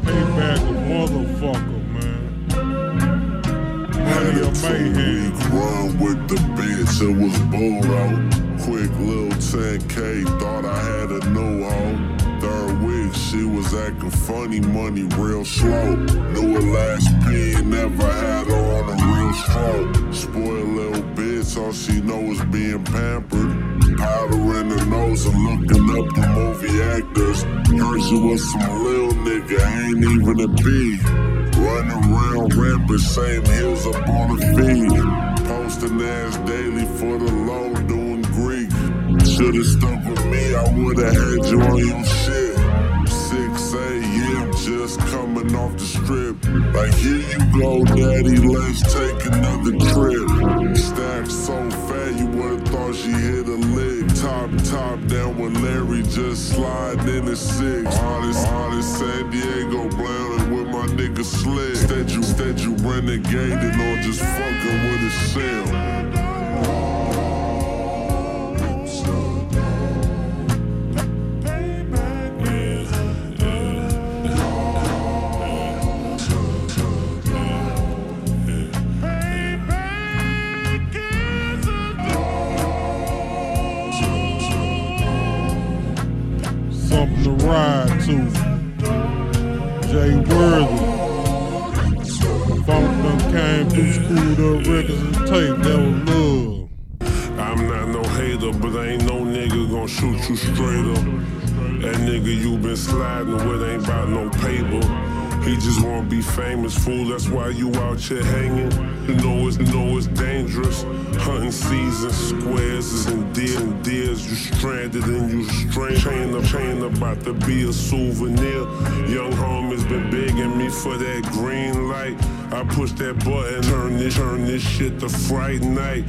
payback a motherfucker, man. Of mayhem. Week run with the bitch, it was bull. Quick little 10K, thought I had a new hoe. Third week, she was acting funny, money real slow. Knew last P, never had on a real stroke. Spoiled little bitch, all she know being pampered. Up the movie actors. Heard she was some little nigga, ain't even a B. Running around rampant, same heels up on the feed. Posting ass daily for the low, doing Greek. Should've stuck with me, I would've had you on your shit. 6 a.m. just coming off the strip. Like, here you go, daddy, let's take another with Larry, just sliding in the six. Honest, honest, San Diego, blowing with my nigga Slick. Instead you, instead you renegading or just fucking with a shell. Jay Worthy. Funk done came through screwed up records and tape. That was love. I'm not no hater, but ain't no nigga gon' shoot you straight up. That nigga you been sliding with ain't about no paper. He just wanna be famous, fool. That's why you out here hanging. You know know it's dangerous. Hunting season, squares is in deer and deers. You stranded and you strange. Chain up, chain about to be a souvenir. Young homies been begging me for that green light. I push that button, turn this, turn this shit to Fright Night.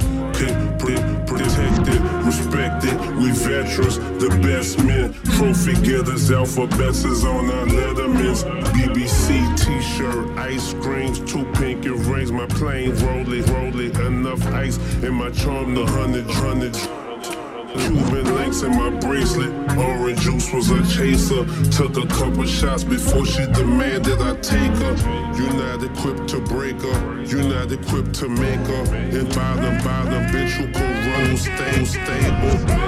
Protected. The best men. Trophy getters, alphabets is on our lettermans. BBC t-shirt, ice creams, two pinky rings. My plane rolling, rolling, enough ice in my charm to hundred, hundred. Cuban links in my bracelet. Orange juice was a chaser. Took a couple shots before she demanded I take her. You're not equipped to break her. You're not equipped to make her. And bottom, bottom, bitch, who could run, stay stable.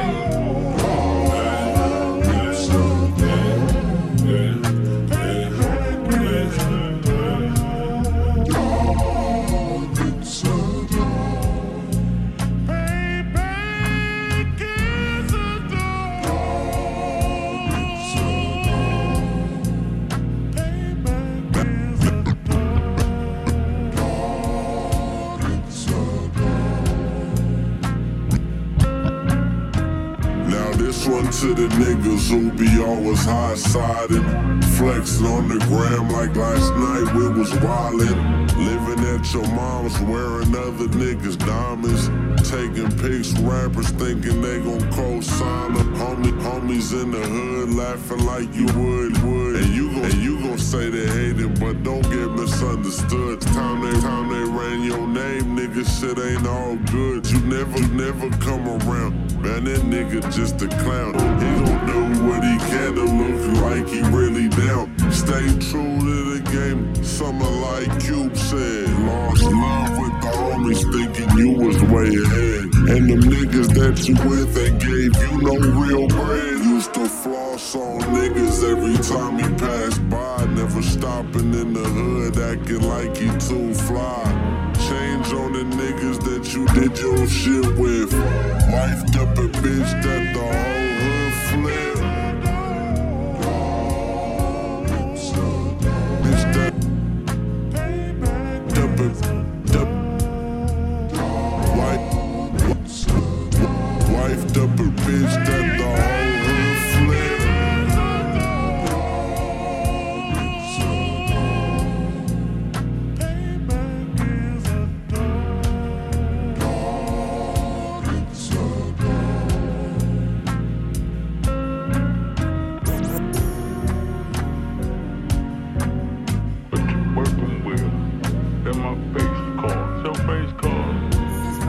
This one to the niggas who be always high siding, flexing on the gram like last night we was wildin'. Living at your mom's, wearing other niggas diamonds, taking pics, rappers thinking they gon' co-sign them. Homie, homies in the hood laughing like you would, would. And you gon' you gon' say they hate it, but don't get misunderstood. Time they time they ran your name, nigga, shit ain't all good. You never never come around, man. That nigga just a clown. He don't know what he can to look like he really down. Stay true to the game. Summer like Cube said, lost love with the homies, thinking you was way ahead. And them niggas that you with, they gave you no real bread. Used to floss on niggas every time he passed by. Never stopping in the hood, acting like he too fly. Change on the niggas that you did your shit with. That my face card. Your face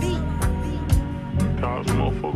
card. charge motherfucker face card.